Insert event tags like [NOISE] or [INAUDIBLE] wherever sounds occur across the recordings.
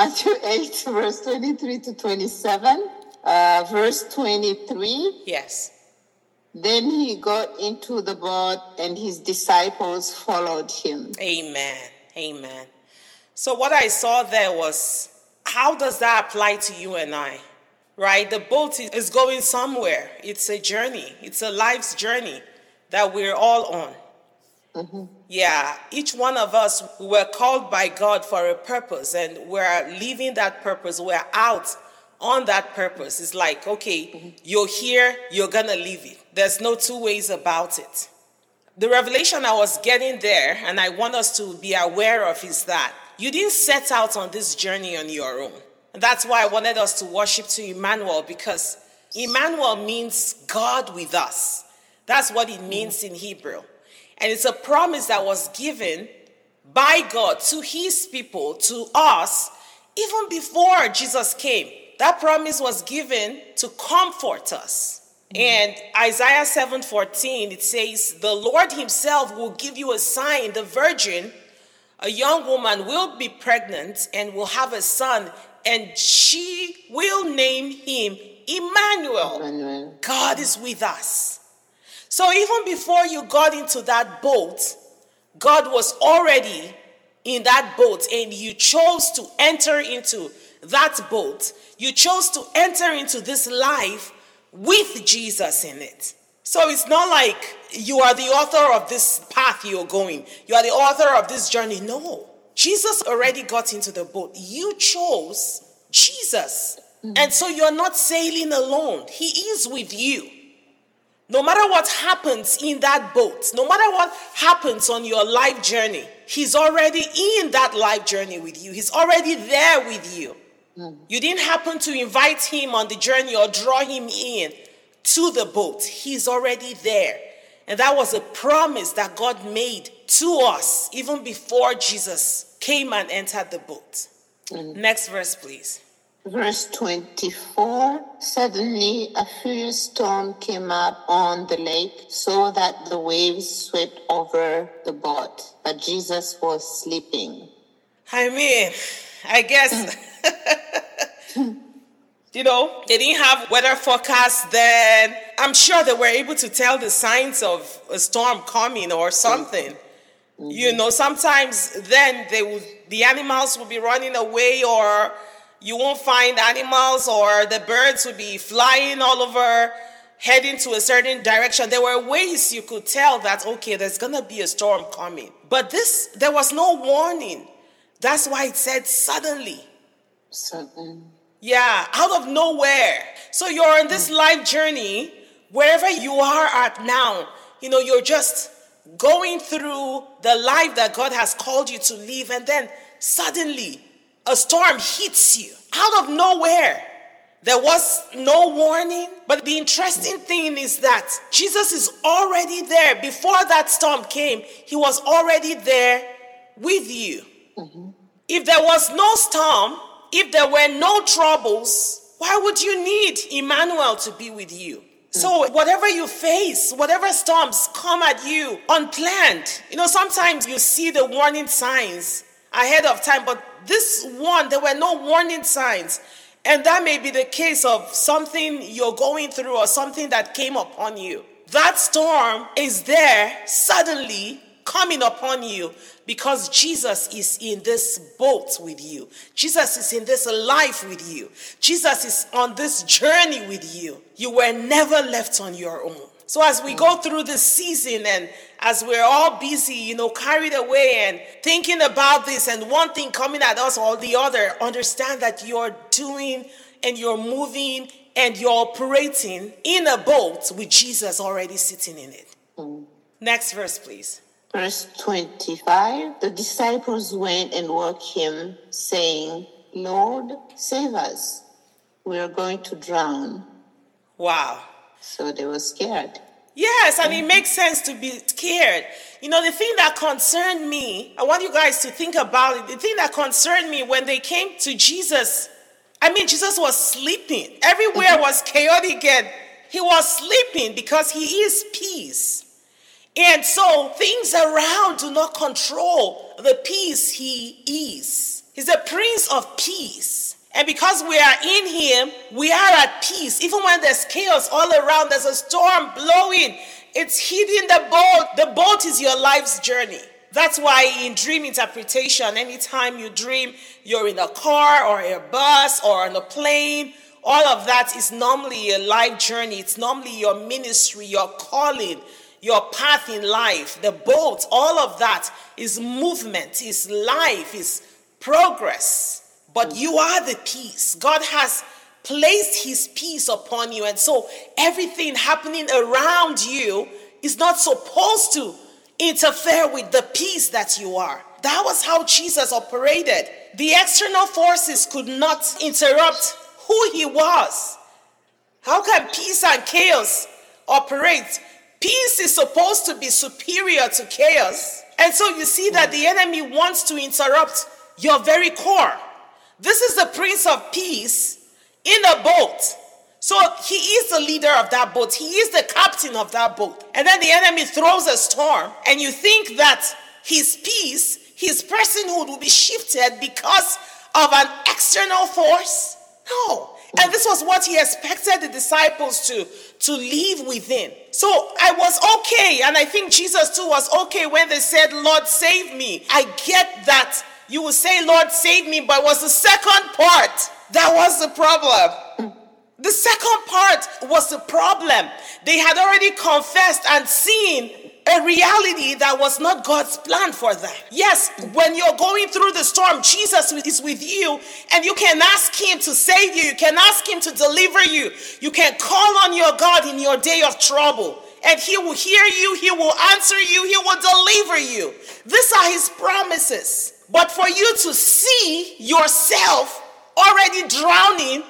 Matthew [LAUGHS] 8, verse 23 to 27. Uh, verse 23. Yes. Then he got into the boat and his disciples followed him. Amen. Amen. So, what I saw there was how does that apply to you and I? Right? The boat is going somewhere. It's a journey, it's a life's journey that we're all on. Mm-hmm. Yeah, each one of us were called by God for a purpose, and we're living that purpose. We're out on that purpose. It's like, okay, mm-hmm. you're here, you're gonna leave it. There's no two ways about it. The revelation I was getting there, and I want us to be aware of, is that you didn't set out on this journey on your own. And that's why I wanted us to worship to Emmanuel, because Emmanuel means God with us. That's what it means in Hebrew. And it's a promise that was given by God to his people, to us, even before Jesus came. That promise was given to comfort us. And Isaiah 7:14 it says, "The Lord himself will give you a sign, the virgin, a young woman will be pregnant and will have a son, and she will name him Emmanuel. Emmanuel. God is with us." So even before you got into that boat, God was already in that boat and you chose to enter into that boat. You chose to enter into this life with Jesus in it. So it's not like you are the author of this path you're going, you are the author of this journey. No. Jesus already got into the boat. You chose Jesus. Mm-hmm. And so you're not sailing alone, He is with you. No matter what happens in that boat, no matter what happens on your life journey, He's already in that life journey with you. He's already there with you. Mm. You didn't happen to invite Him on the journey or draw Him in to the boat. He's already there. And that was a promise that God made to us even before Jesus came and entered the boat. Mm. Next verse, please. Verse 24 Suddenly a furious storm came up on the lake, so that the waves swept over the boat, but Jesus was sleeping. I mean, I guess, [LAUGHS] you know, they didn't have weather forecasts then. I'm sure they were able to tell the signs of a storm coming or something. Mm-hmm. You know, sometimes then they would, the animals would be running away or you won't find animals or the birds would be flying all over heading to a certain direction. There were ways you could tell that okay there's going to be a storm coming. But this there was no warning. That's why it said suddenly. Suddenly yeah out of nowhere. So you're on this life journey wherever you are at now you know you're just going through the life that god has called you to live. And then suddenly a storm hits you out of nowhere. There was no warning. But the interesting thing is that Jesus is already there. Before that storm came, he was already there with you. Mm-hmm. If there was no storm, if there were no troubles, why would you need Emmanuel to be with you? So, mm. whatever you face, whatever storms come at you unplanned, you know, sometimes you see the warning signs ahead of time, but this one, there were no warning signs. And that may be the case of something you're going through or something that came upon you. That storm is there suddenly coming upon you because Jesus is in this boat with you. Jesus is in this life with you. Jesus is on this journey with you. You were never left on your own. So as we go through this season and as we're all busy, you know, carried away and thinking about this and one thing coming at us or the other, understand that you're doing and you're moving and you're operating in a boat with Jesus already sitting in it. Mm. Next verse, please. Verse 25 The disciples went and woke him, saying, Lord, save us. We are going to drown. Wow. So they were scared. Yes, and it makes sense to be scared. You know, the thing that concerned me, I want you guys to think about it. The thing that concerned me when they came to Jesus, I mean, Jesus was sleeping. Everywhere mm-hmm. was chaotic and he was sleeping because he is peace. And so things around do not control the peace he is. He's the Prince of Peace. And because we are in Him, we are at peace. Even when there's chaos all around, there's a storm blowing, it's hitting the boat. The boat is your life's journey. That's why in dream interpretation, anytime you dream you're in a car or a bus or on a plane, all of that is normally a life journey. It's normally your ministry, your calling, your path in life. The boat, all of that is movement, is life, is progress. But you are the peace. God has placed his peace upon you. And so everything happening around you is not supposed to interfere with the peace that you are. That was how Jesus operated. The external forces could not interrupt who he was. How can peace and chaos operate? Peace is supposed to be superior to chaos. And so you see that the enemy wants to interrupt your very core. This is the Prince of Peace in a boat. So he is the leader of that boat. He is the captain of that boat. And then the enemy throws a storm, and you think that his peace, his personhood will be shifted because of an external force? No. And this was what he expected the disciples to, to live within. So I was okay, and I think Jesus too was okay when they said, Lord, save me. I get that you will say, Lord, save me, but was the second part that was the problem. The second part was the problem. They had already confessed and seen a reality that was not God's plan for them. Yes, when you're going through the storm, Jesus is with you, and you can ask Him to save you. You can ask Him to deliver you. You can call on your God in your day of trouble, and He will hear you, He will answer you, He will deliver you. These are His promises. But for you to see yourself already drowning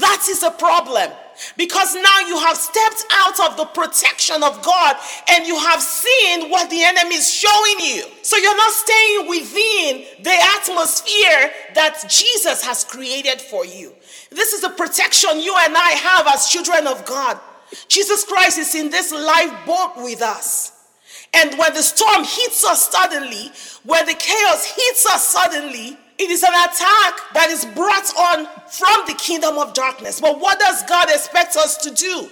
that is a problem. Because now you have stepped out of the protection of God and you have seen what the enemy is showing you. So you're not staying within the atmosphere that Jesus has created for you. This is the protection you and I have as children of God. Jesus Christ is in this lifeboat with us. And when the storm hits us suddenly, when the chaos hits us suddenly, it is an attack that is brought on from the kingdom of darkness. But what does God expect us to do?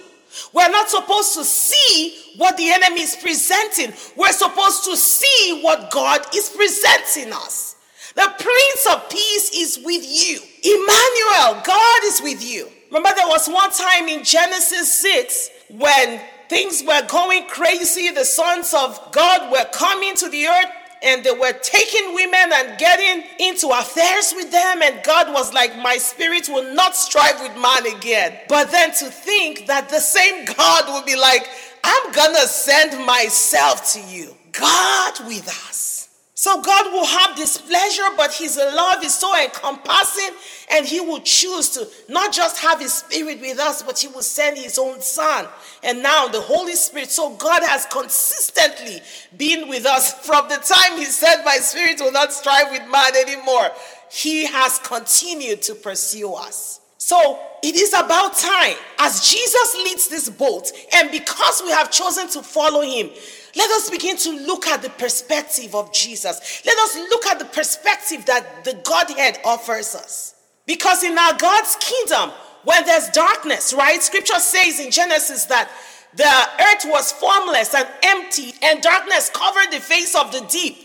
We're not supposed to see what the enemy is presenting. We're supposed to see what God is presenting us. The Prince of Peace is with you. Emmanuel, God is with you. Remember, there was one time in Genesis 6 when things were going crazy. The sons of God were coming to the earth and they were taking women and getting into affairs with them. And God was like, My spirit will not strive with man again. But then to think that the same God will be like, I'm gonna send myself to you. God with us. So God will have displeasure, but his love is so encompassing, and he will choose to not just have his spirit with us, but he will send his own son. And now the Holy Spirit. So God has consistently been with us from the time he said, My spirit will not strive with man anymore. He has continued to pursue us. So it is about time as Jesus leads this boat, and because we have chosen to follow him, let us begin to look at the perspective of Jesus. Let us look at the perspective that the Godhead offers us. Because in our God's kingdom, when there's darkness, right? Scripture says in Genesis that the earth was formless and empty, and darkness covered the face of the deep.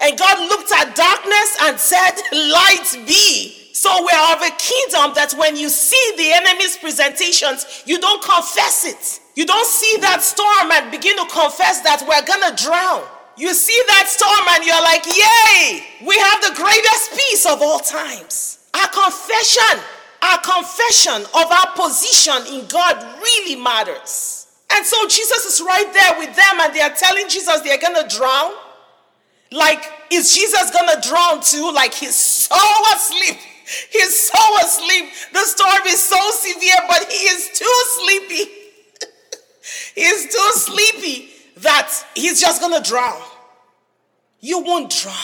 And God looked at darkness and said, Light be. So we are of a kingdom that when you see the enemy's presentations, you don't confess it. You don't see that storm and begin to confess that we're gonna drown. You see that storm and you're like, Yay, we have the greatest peace of all times. Our confession, our confession of our position in God really matters. And so Jesus is right there with them and they are telling Jesus they're gonna drown. Like, is Jesus gonna drown too? Like, he's so asleep. He's so asleep. The storm is so severe, but he is too sleepy. He's too sleepy that he's just going to drown. You won't drown.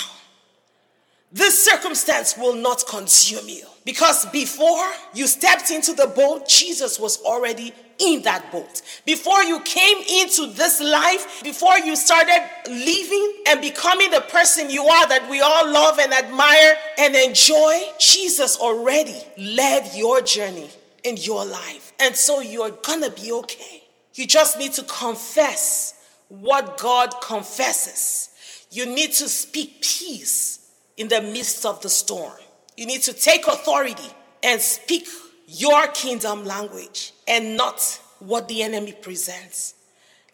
this circumstance will not consume you. Because before you stepped into the boat, Jesus was already in that boat. Before you came into this life, before you started living and becoming the person you are that we all love and admire and enjoy, Jesus already led your journey in your life. And so you're gonna be okay. You just need to confess what God confesses. You need to speak peace in the midst of the storm. You need to take authority and speak your kingdom language and not what the enemy presents.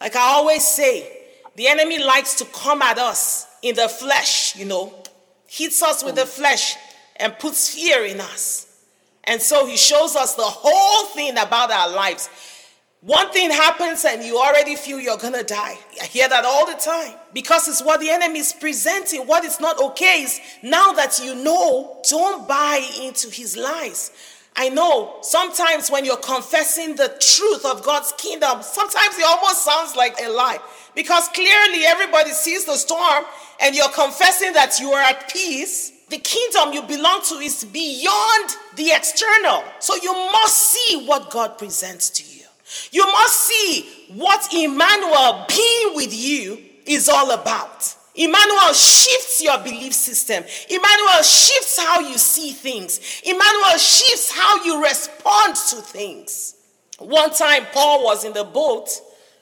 Like I always say, the enemy likes to come at us in the flesh, you know, hits us with the flesh and puts fear in us. And so he shows us the whole thing about our lives. One thing happens and you already feel you're gonna die. I hear that all the time because it's what the enemy is presenting. What is not okay is now that you know, don't buy into his lies. I know sometimes when you're confessing the truth of God's kingdom, sometimes it almost sounds like a lie because clearly everybody sees the storm and you're confessing that you are at peace. The kingdom you belong to is beyond the external. So you must see what God presents to you. You must see what Emmanuel being with you is all about. Emmanuel shifts your belief system. Emmanuel shifts how you see things. Emmanuel shifts how you respond to things. One time, Paul was in the boat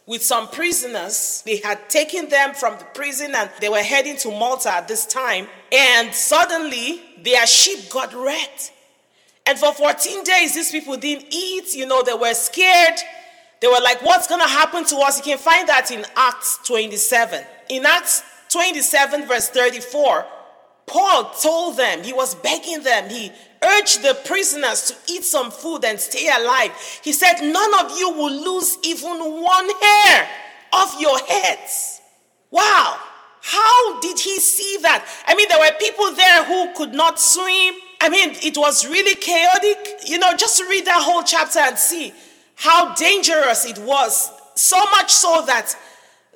with some prisoners. They had taken them from the prison and they were heading to Malta at this time. And suddenly, their ship got wrecked. And for 14 days, these people didn't eat. You know, they were scared. They were like, What's going to happen to us? You can find that in Acts 27. In Acts 27, verse 34, Paul told them, he was begging them, he urged the prisoners to eat some food and stay alive. He said, None of you will lose even one hair of your heads. Wow. How did he see that? I mean, there were people there who could not swim. I mean, it was really chaotic. You know, just read that whole chapter and see how dangerous it was. So much so that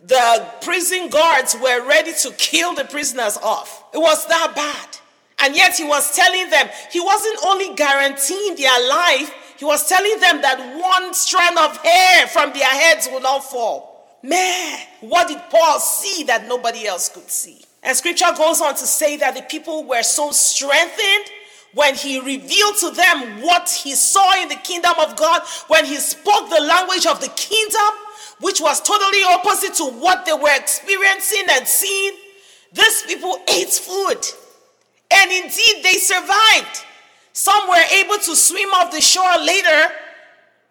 the prison guards were ready to kill the prisoners off. It was that bad. And yet he was telling them, he wasn't only guaranteeing their life, he was telling them that one strand of hair from their heads will not fall. Man, what did Paul see that nobody else could see? And scripture goes on to say that the people were so strengthened when he revealed to them what he saw in the kingdom of God, when he spoke the language of the kingdom, which was totally opposite to what they were experiencing and seeing, these people ate food. And indeed, they survived. Some were able to swim off the shore later.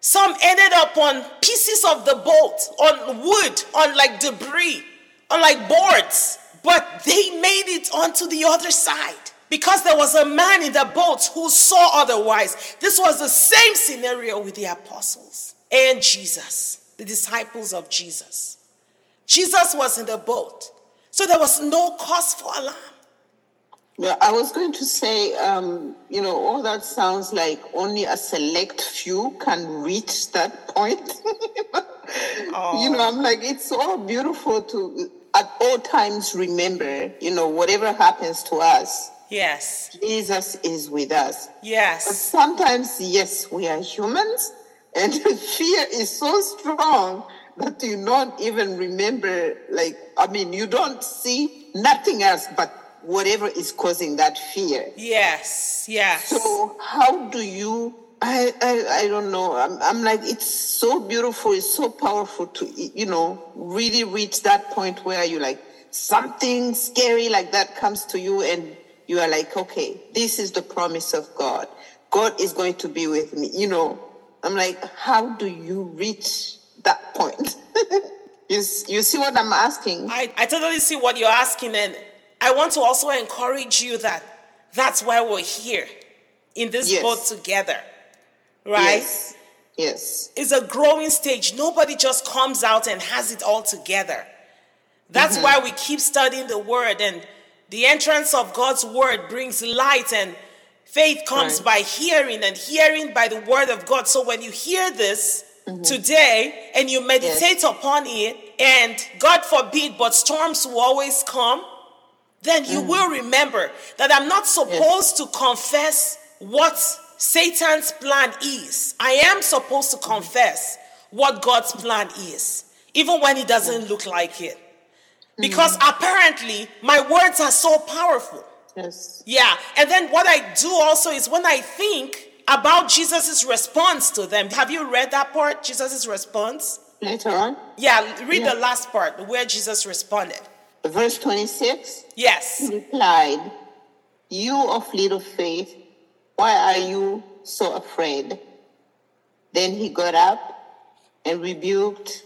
Some ended up on pieces of the boat, on wood, on like debris, on like boards. But they made it onto the other side because there was a man in the boat who saw otherwise. This was the same scenario with the apostles and Jesus the disciples of Jesus. Jesus was in the boat, so there was no cause for alarm. Yeah, I was going to say, um, you know, all that sounds like only a select few can reach that point. oh. [LAUGHS] You know, I'm like, it's so beautiful to at all times remember, you know, whatever happens to us. Yes. Jesus is with us. Yes. But sometimes, yes, we are humans and [LAUGHS] fear is so strong that you don't even remember, like, I mean, you don't see nothing else but whatever is causing that fear. Yes, yes. So, how do you? I, I, I don't know. I'm, I'm like, it's so beautiful. It's so powerful to, you know, really reach that point where you like something scary like that comes to you and you are like, okay, this is the promise of God. God is going to be with me. You know, I'm like, how do you reach that point? [LAUGHS] you, you see what I'm asking? I, I totally see what you're asking. And I want to also encourage you that that's why we're here in this yes. boat together. Right? Yes. Yes. It's a growing stage. Nobody just comes out and has it all together. That's mm-hmm. why we keep studying the word and the entrance of God's word brings light and Faith comes right. by hearing, and hearing by the word of God. So when you hear this mm-hmm. today and you meditate yes. upon it, and God forbid, but storms will always come, then you will remember that I'm not supposed to confess what Satan's plan is. I am supposed to confess what God's plan is, even when it doesn't look like it. Because mm. apparently my words are so powerful. Yes. Yeah. And then what I do also is when I think about Jesus' response to them. Have you read that part? Jesus' response? Later on, Yeah, read Yeah. the last part where Jesus responded. verse 26 Yes. he replied, You of little faith, why are you so afraid? Then he got up and rebuked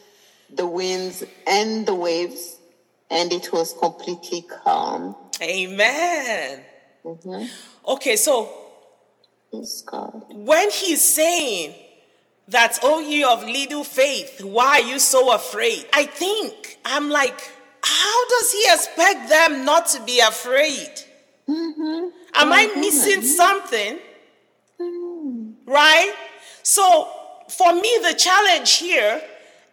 the winds and the waves, and it was completely calm. Amen. Mm-hmm. Okay, so Yes, when he's saying that, oh, you of little faith, why are you so afraid? I think, I'm like, how does he expect them not to be afraid? Mm-hmm. Am I mm-hmm. missing something? Right? So, for me, the challenge here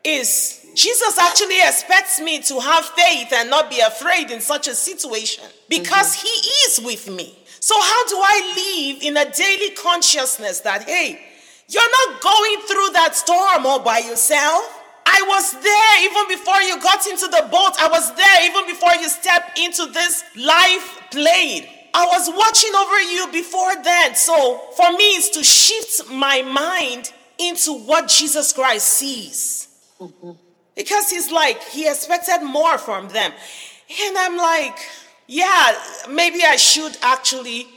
is Jesus actually expects me to have faith and not be afraid in such a situation because mm-hmm. he is with me. So, how do I live in a daily consciousness that, hey, you're not going through that storm all by yourself? I was there even before you got into the boat. I was there even before you stepped into this life plane. I was watching over you before then. So for me, it's to shift my mind into what Jesus Christ sees. Mm-hmm. Because he's like, he expected more from them. And I'm like, yeah, maybe I should actually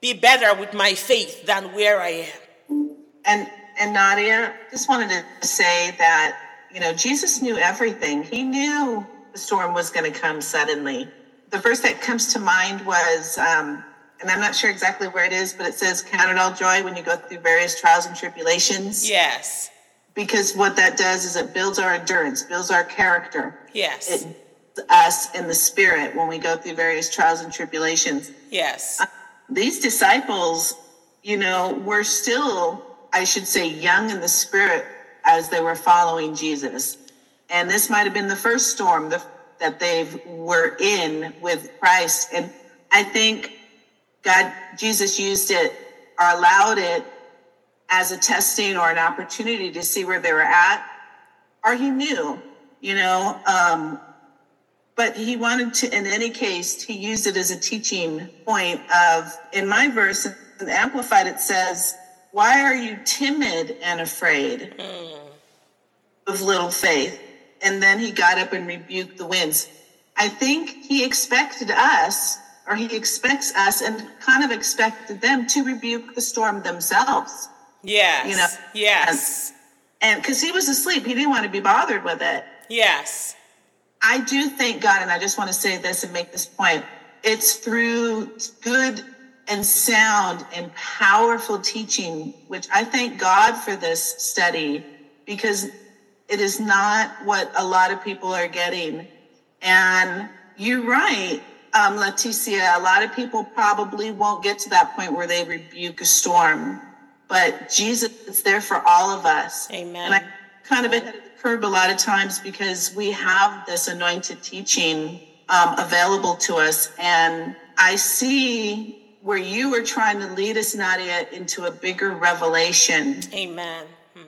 be better with my faith than where I am. And and Nadia, just wanted to say that you know Jesus knew everything. He knew the storm was going to come suddenly. The verse that comes to mind was, um, and I'm not sure exactly where it is, but it says, "Count it all joy when you go through various trials and tribulations." Yes, Because what that does is it builds our endurance, builds our character. yes, It builds us in the spirit when we go through various trials and tribulations. yes, um, these disciples, you know, were still, I should say, young in the spirit as they were following Jesus. And this might have been the first storm the, that they were in with Christ. And I think God, Jesus used it or allowed it as a testing or an opportunity to see where they were at, or he knew, you know, um, but he wanted to in any case he used it as a teaching point of in my verse in amplified it says why are you timid and afraid of little faith? And then he got up and rebuked the winds. I think he expected us or he expects us and kind of expected them to rebuke the storm themselves yes, You know, yes, and because he was asleep he didn't want to be bothered with it. Yes, I do thank God, and I just want to say this and make this point. It's through good and sound and powerful teaching, which I thank God for this study because it is not what a lot of people are getting. And you're right, um, Leticia, a lot of people probably won't get to that point where they rebuke a storm, but Jesus is there for all of us. Amen. And I kind of ahead of the curve a lot of times because we have this anointed teaching um, available to us. And I see where you were trying to lead us, Nadia, into a bigger revelation amen. Hmm.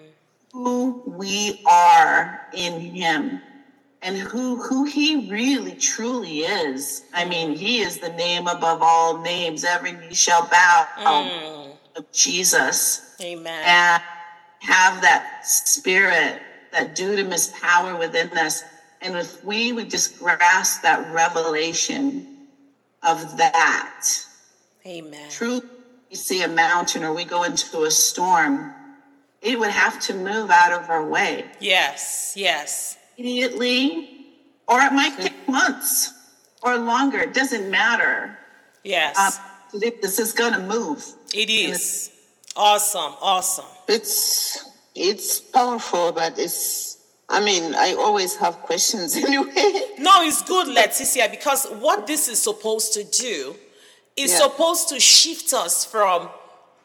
who we are in him and who who he really truly is. I mean, he is the name above all names. Every knee shall bow of Jesus Amen. and have that spirit, that dunamis power within us. And if we would just grasp that revelation of that, Amen. truly we see a mountain or we go into a storm, it would have to move out of our way Yes, yes, immediately, or it might take months or longer. It doesn't matter. yes. Um, this is to move. it is. Awesome, awesome. It's it's powerful, but it's. I mean, I always have questions [LAUGHS] anyway. No, it's good, Leticia, because what this is supposed to do is Yeah. supposed to shift us from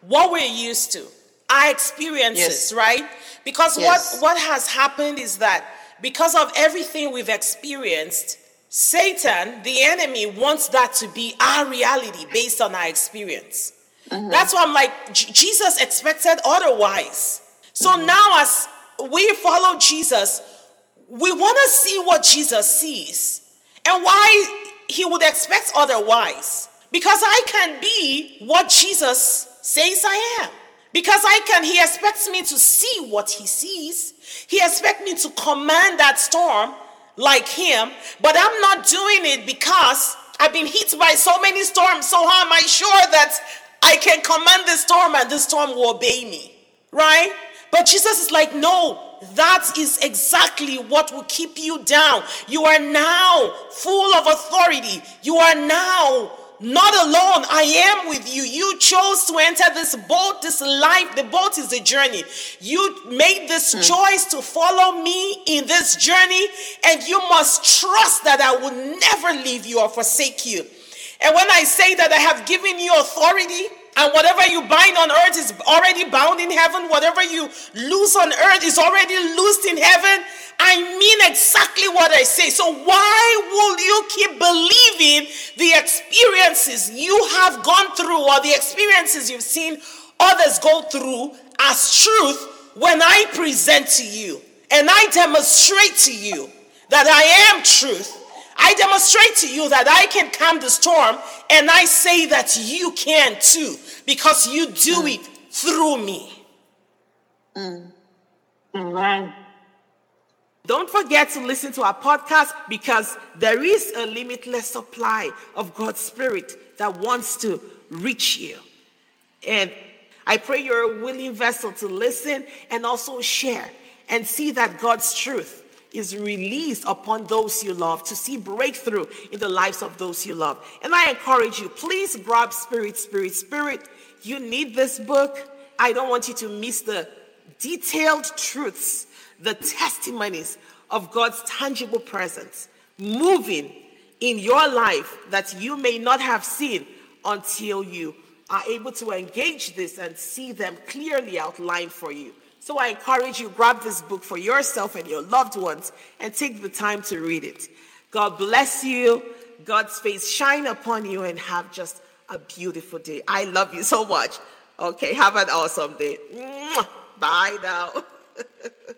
what we're used to, our experiences, Yes. right? Because Yes. what, what has happened is that because of everything we've experienced, Satan, the enemy, wants that to be our reality based on our experience. Mm-hmm. That's why I'm like, Jesus expected otherwise. So mm-hmm. now, as we follow Jesus, we want to see what Jesus sees and why he would expect otherwise. Because I can be what Jesus says I am. Because I can, he expects me to see what he sees. He expects me to command that storm like him, but I'm not doing it because I've been hit by so many storms. So how am I sure that I can command the storm and the storm will obey me? Right? But Jesus is like, no, that is exactly what will keep you down. You are now full of authority. You are now not alone. I am with you. You chose to enter this boat, this life. The boat is a journey. You made this mm. choice to follow me in this journey, and you must trust that I will never leave you or forsake you. And when I say that I have given you authority, and whatever you bind on earth is already bound in heaven. Whatever you loose on earth is already loosed in heaven. I mean exactly what I say. So, why will you keep believing the experiences you have gone through or the experiences you've seen others go through as truth when I present to you and I demonstrate to you that I am truth? I demonstrate to you that I can calm the storm, and I say that you can too, because you do mm. it through me. Mm. Amen. Don't forget to listen to our podcast because there is a limitless supply of God's Spirit that wants to reach you. And I pray you're a willing vessel to listen and also share and see that God's truth is released upon those you love to see breakthrough in the lives of those you love. And I encourage you, please grab Spirit, Spirit, Spirit. You need this book. I don't want you to miss the detailed truths, the testimonies of God's tangible presence moving in your life that you may not have seen until you are able to engage this and see them clearly outlined for you. So I encourage you, grab this book for yourself and your loved ones and take the time to read it. God bless you. God's face shine upon you and have just a beautiful day. I love you so much. Okay, have an awesome day. Bye now. [LAUGHS]